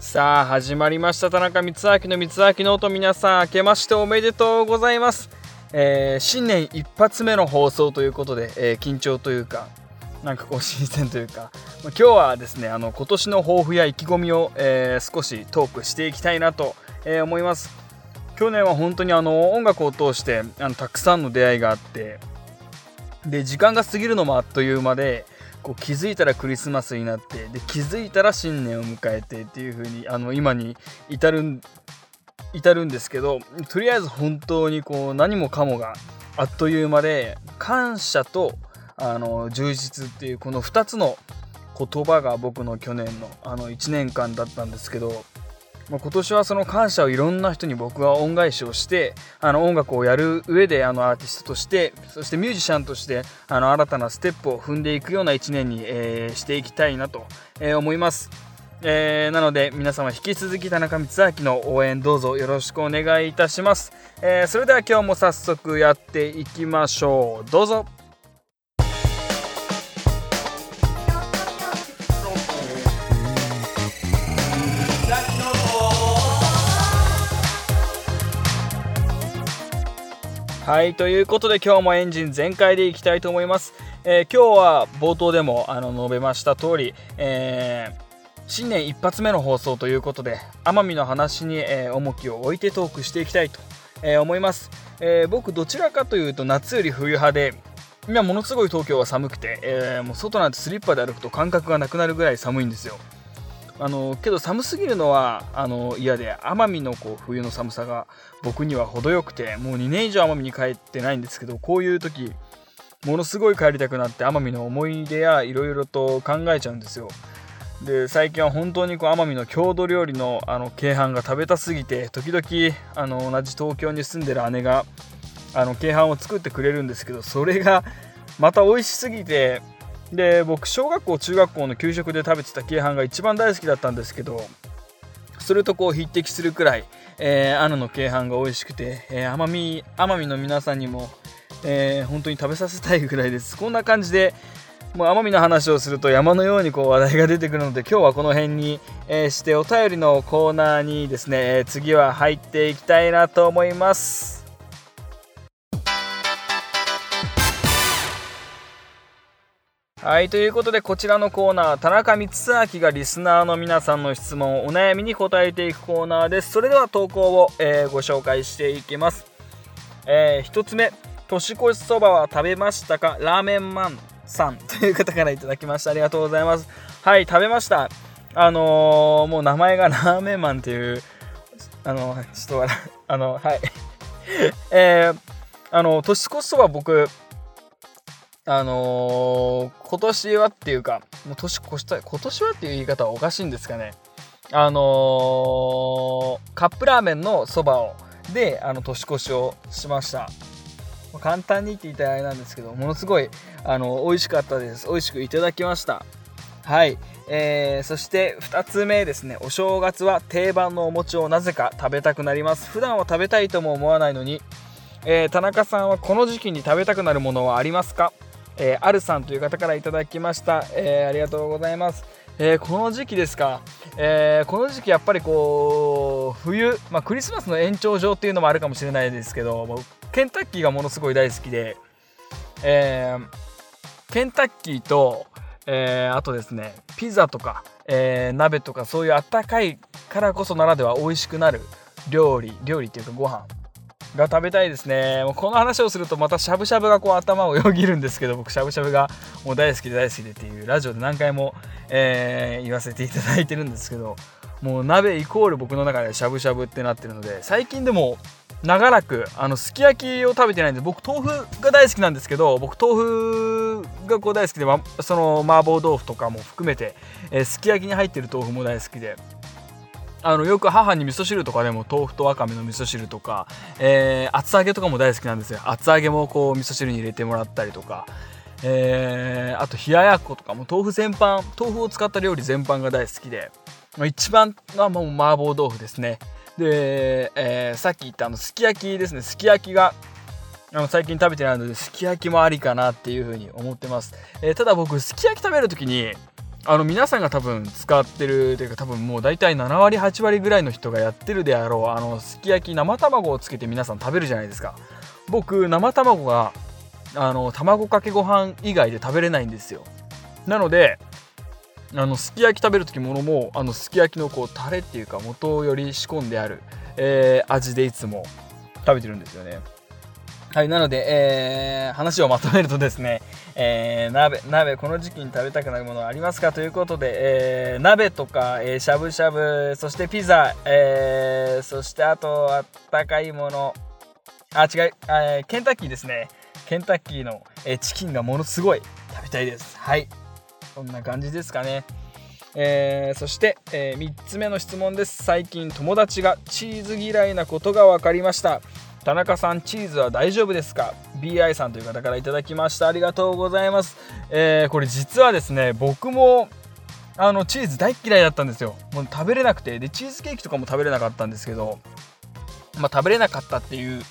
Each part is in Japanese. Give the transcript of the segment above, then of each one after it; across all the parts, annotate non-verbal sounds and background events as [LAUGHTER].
さあ始まりました田中光明の光明の音皆さん明けましておめでとうございます、えー、新年一発目の放送ということで、えー、緊張というかなんかこう新鮮というか、今日はですねあの今年の抱負や意気込みを、えー、少しトークしていきたいなと、え思います。去年は本当にあの音楽を通してあのたくさんの出会いがあってで時間が過ぎるのもあっという間でこう気づいたらクリスマスになってで気づいたら新年を迎えてっていう風にあに今に至る至るんですけどとりあえず本当にこう何もかもがあっという間で感謝とあの充実っていうこの2つの言葉が僕の去年のあの1年間だったんですけどまあ、今年はその感謝をいろんな人に僕は恩返しをしてあの音楽をやる上であのアーティストとしてそしてミュージシャンとしてあの新たなステップを踏んでいくような1年に、えー、していきたいなと、えー、思います。えー、なので皆様引き続き田中光明の応援どうぞよろしくお願いいたします、えー、それでは今日も早速やっていきましょう。どうぞ。はいということで今日もエンジン全開でいきたいと思います、えー、今日は冒頭でもあの述べました通り、えー、新年一発目の放送ということで奄美の話に、えー、重きを置いてトークしていきたいと、え思います、え僕どちらかというと夏より冬派で今ものすごい東京は寒くて、えもう外なんてスリッパで歩くと感覚がなくなるぐらい寒いんですよ。あのけど寒すぎるのはあの嫌で奄美のこう冬の寒さが僕には程よくてもう2年以上奄美に帰ってないんですけどこういう時ものすごい帰りたくなって奄美の思い出やいろいろと考えちゃうんですよ。で最近は本当にこう奄美の郷土料理のあの京阪が食べたすぎて時々あの同じ東京に住んでる姉があの京阪を作ってくれるんですけどそれがまた美味しすぎてで僕小学校中学校の給食で食べてた京阪が一番大好きだったんですけどそれとこう匹敵するくらい、えー、アナの京阪が美味しくて、えー、奄美奄美の皆さんにも、えー、本当に食べさせたいぐらいです。こんな感じでもう奄美の話をすると山のようにこう話題が出てくるので今日はこの辺に、え、してお便りのコーナーにですね、え次は入っていきたいなと思います。はい、ということでこちらのコーナー、田中光明がリスナーの皆さんの質問、お悩みに答えていくコーナーです。それでは投稿を、えー、ご紹介していきます。えー、1つ目、年越しそばは食べましたか？ラーメンマンさんという方から頂きました。ありがとうございます。はい、食べました。あのー、もう名前が [LAUGHS] ラーメンマンっていう、あの、ちょっと笑あの、はい。[LAUGHS] えー、あの、年越しそば僕、あのー、今年はっていうか、もう年越したい、今年はっていう言い方はおかしいんですかね。あのー、カップラーメンのそばを、で、あの、年越しをしました。簡単に言っていたらあれなんですけど、ものすごい、あの、美味しかったです。美味しくいただきました。はい。えー、そして2つ目ですね。お正月は定番のお餅をなぜか食べたくなります。普段は食べたいとも思わないのに、えー、田中さんはこの時期に食べたくなるものはありますか？えー、あるさんという方からいただきました、えー、ありがとうございます、えー、この時期ですか、えこの時期やっぱりこう冬、まあ、クリスマスの延長上っていうのもあるかもしれないですけどケンタッキーがものすごい大好きで、えケンタッキーと、えあとですねピザとか、え鍋とかそういうあったかいからこそならでは美味しくなる料理料理っていうかご飯。が食べたいですね。もうこの話をするとまたしゃぶしゃぶがこう頭をよぎるんですけど僕しゃぶしゃぶがもう大好きで大好きでっていうラジオで何回も、えー、言わせていただいてるんですけどもう鍋イコール僕の中でしゃぶしゃぶってなってるので最近でも長らくあのすき焼きを食べてないんで僕豆腐が大好きなんですけど僕豆腐がこう大好きで、ま、その麻婆豆腐とかも含めて、えー、すき焼きに入ってる豆腐も大好きで。あのよく母に味噌汁とかでも豆腐とわかめの味噌汁とか、えー、厚揚げとかも大好きなんですよ。厚揚げもこう味噌汁に入れてもらったりとか、えー、あと冷ややっことかも豆腐全般豆腐を使った料理全般が大好きで。一番はもう麻婆豆腐ですね。で、えー、さっき言ったあのすき焼きですね。すき焼きがあの最近食べてないのですき焼きもありかなっていうふうに思ってます、えー、ただ僕すき焼き食べる時にあの皆さんが多分使ってるというか多分もう大体7割8割ぐらいの人がやってるであろうあのすき焼き生卵をつけて皆さん食べるじゃないですか。僕生卵があの卵かけご飯以外で食べれないんですよ。なのであのすき焼き食べる時ものもあのすき焼きのこうタレっていうか元より仕込んである、えー、味でいつも食べてるんですよね。はい、なので、えー、話をまとめるとですね、えー、鍋、鍋、この時期に食べたくなるものはありますかということで、えー、鍋とか、えー、しゃぶしゃぶ、そしてピザ、えー、そしてあと、あったかいもの、あ、違い、えー、ケンタッキーですね。ケンタッキーの、えー、チキンがものすごい食べたいです。はい。こんな感じですかね。えー、そして、えー、3つ目の質問です。最近友達がチーズ嫌いなことが分かりました。田中さんチーズは大丈夫ですか？BI さんという方からいただきました。ありがとうございます、えー、これ実はですね僕もあのチーズ大嫌いだったんですよ。もう食べれなくて。でチーズケーキとかも食べれなかったんですけどまあ、食べれなかったっていう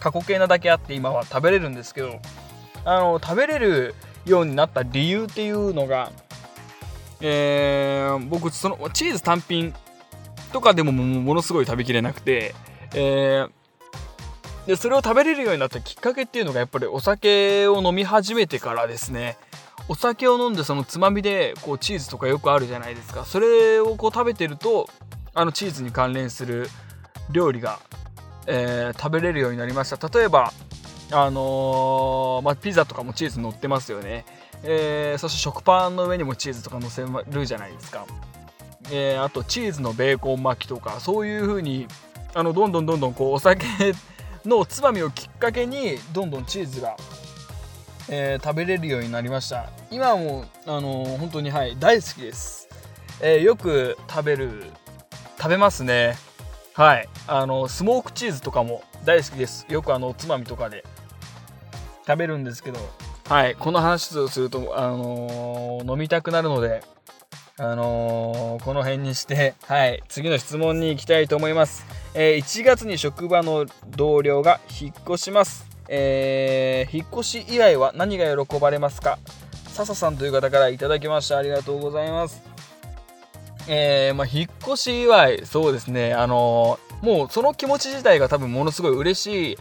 過去形なだけあって今は食べれるんですけどあの食べれるようになった理由っていうのが、えー、僕そのチーズ単品とかでもものすごい食べきれなくて、えー、でそれを食べれるようになったきっかけっていうのがやっぱりお酒を飲み始めてからですね。お酒を飲んでそのつまみでこうチーズとかよくあるじゃないですか。それをこう食べてるとあのチーズに関連する料理が、えー、食べれるようになりました。例えばあのー、まあ、ピザとかもチーズ乗ってますよね、えー、そして食パンの上にもチーズとか乗せるじゃないですか、えあとチーズのベーコン巻きとかそういう風にあのどんどんどんどんこうお酒のつまみをきっかけにどんどんチーズが、えー、食べれるようになりました。今はもうあのー、本当にはい大好きです、えー、よく食べる食べますね。はい。あのスモークチーズとかも大好きです。よくあのおつまみとかで。食べるんですけど。はい。この話をするとあの飲みたくなるのであのこの辺にして [LAUGHS] はい次の質問に行きたいと思います。えー、1月に職場の同僚が引っ越します、えー、引っ越し祝いは何が喜ばれますか？笹さんという方からいただきました。ありがとうございます。えー、まあ、引っ越し祝いそうですね。あのもうその気持ち自体が多分ものすごい嬉しいっ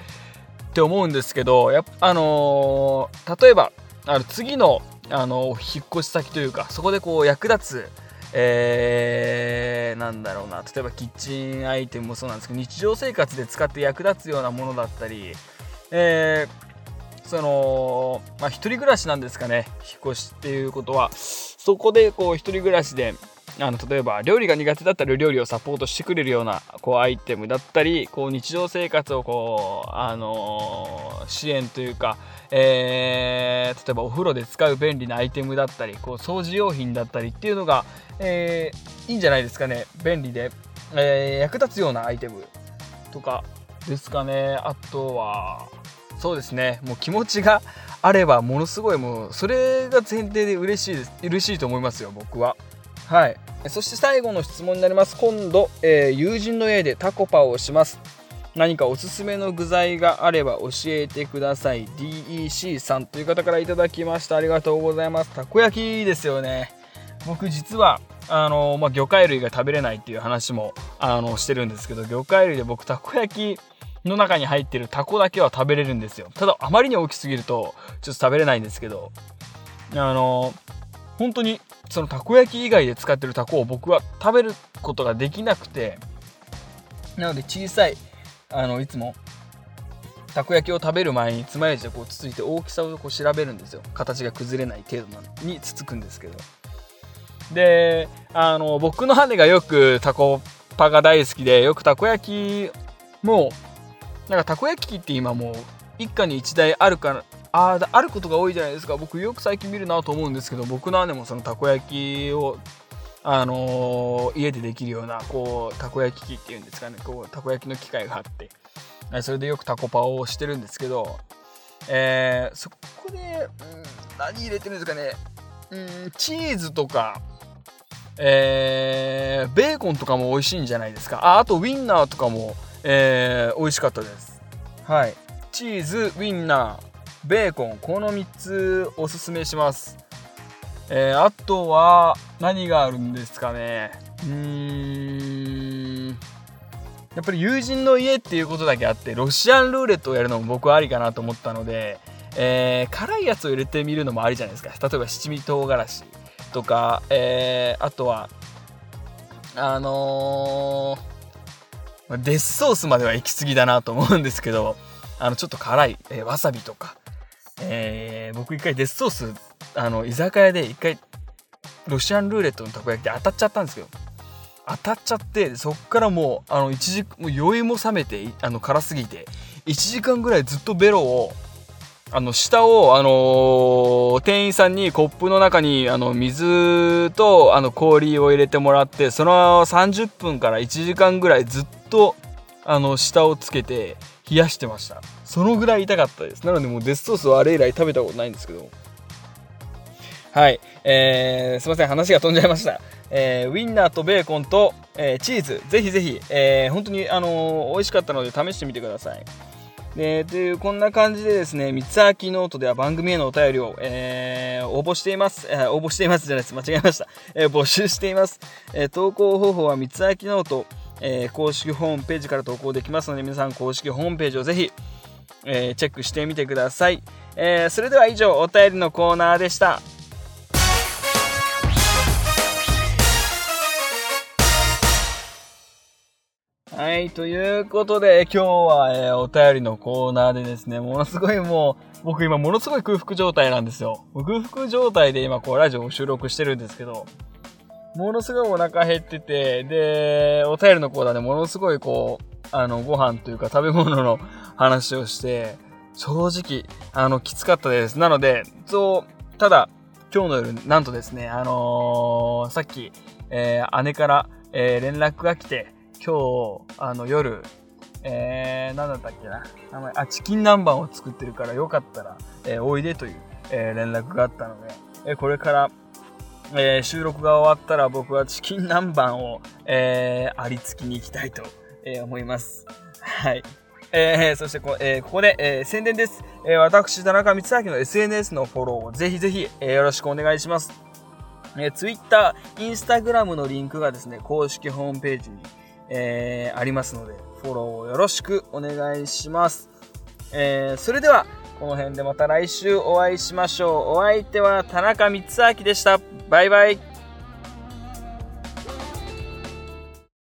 て思うんですけどやっあの例えばあの次のあの引っ越し先というかそこでこう役立つえー、なんだろうな例えばキッチンアイテムもそうなんですけど日常生活で使って役立つようなものだったり、えー、そのまあ一人暮らしなんですかね引っ越しっていうことは。そこでこう一人暮らしであの例えば料理が苦手だったら料理をサポートしてくれるようなこうアイテムだったりこう日常生活をこう、あのー、支援というか、えー、例えばお風呂で使う便利なアイテムだったりこう掃除用品だったりっていうのが、えー、いいんじゃないですかね。便利で、え役立つようなアイテムとかですかね。あとはそうですね。もう気持ちがあればものすごいもうそれが前提で嬉しいです。嬉しいと思いますよ僕は。はい、そして最後の質問になります。今度、えー、友人の家でタコパをします。何かおすすめの具材があれば教えてください。DEC さんという方から頂きました。ありがとうございます。たこ焼きですよね。僕実はあの、まあ、魚介類が食べれないっていう話もあのしてるんですけど魚介類で僕たこ焼きの中に入ってるタコだけは食べれるんですよ。ただあまりに大きすぎるとちょっと食べれないんですけどあの本当にそのたこ焼き以外で使ってるタコを僕は食べることができなくてなので小さいあのいつもたこ焼きを食べる前に爪楊枝でこうつついて大きさをこう調べるんですよ。形が崩れない程度につつくんですけど。であの僕の姉がよくタコパが大好きでよくたこ焼きもなんかたこ焼き器って今もう一家に一台あるからああることが多いじゃないですか。僕よく最近見るなと思うんですけど僕の姉もそのたこ焼きをあのー、家でできるようなこうたこ焼き器っていうんですかね。こうたこ焼きの機械があって。それでよくタコパをしてるんですけど、えー、そこで、うん、何入れてるんですかね、うん、チーズとか、えー、ベーコンとかも美味しいんじゃないですか。ああとウインナーとかも、えー、美味しかったです。はい。チーズウインナーベーコンこの3つおすすめしますえー、あとは、何があるんですかね。うん。やっぱり友人の家っていうことだけあって、ロシアンルーレットをやるのも僕はありかなと思ったので、えー、辛いやつを入れてみるのもありじゃないですか。例えば七味唐辛子とか、えー、あとは、あのー、デスソースまでは行き過ぎだなと思うんですけど、あの、ちょっと辛い、えー、わさびとか、えー、僕一回デスソース、あの、居酒屋で一回、ロシアンルーレットのたこ焼きで当たっちゃったんですけど、当たっちゃって、そっからもう、あの、時、もう酔いも冷めて、あの、辛すぎて、1時間ぐらいずっとベロを、あの、下を、あのー、店員さんにコップの中に、あの、水と、あの、氷を入れてもらって、その30分から1時間ぐらいずっと、あの、舌をつけて、冷やしてました。そのぐらい痛かったです。なので、もうデスソースはあれ以来食べたことないんですけど。はい。えー、すいません。話が飛んじゃいました。えー、ウィンナーとベーコンと、えー、チーズ、ぜひぜひ、えー、本当に、あのー、美味しかったので試してみてください。で、という、こんな感じでですね、三つ秋ノートでは番組へのお便りを、えー、応募しています。えー、応募していますじゃないです。間違えました。えー、募集しています。えー、投稿方法は三つ秋ノート、えー、公式ホームページから投稿できますので、皆さん公式ホームページをぜひ、えー、チェックしてみてください。えー、それでは以上、お便りのコーナーでした。はい、ということで、今日は、えー、お便りのコーナーでですね、ものすごいもう、僕今ものすごい空腹状態なんですよ。空腹状態で今こうラジオを収録してるんですけど、ものすごいお腹減ってて、で、お便りのコーナーでものすごいこう、あの、ご飯というか食べ物の話をして、正直、あの、きつかったです。なので、そう、ただ、今日の夜、なんとですね、あのー、さっき、えー、姉から、えー、連絡が来て、今日、あの、夜、えー、なんだったっけな。名前、あ、チキン南蛮を作ってるからよかったら、えー、おいでという、え、連絡があったので、え、これから、えー、収録が終わったら僕はチキン南蛮を、えー、ありつきに行きたいと、えー、思います。はい。えー、そしてこ,、えー、ここで、えー、宣伝です。えー、私、田中光明の SNS のフォローをぜひぜひ、えー、よろしくお願いします。えー、Twitter、Instagram のリンクがですね、公式ホームページに、えー、ありますので、フォローをよろしくお願いします。えー、それでは、この辺でまた来週お会いしましょう。お相手は田中光明でした。バイバイ。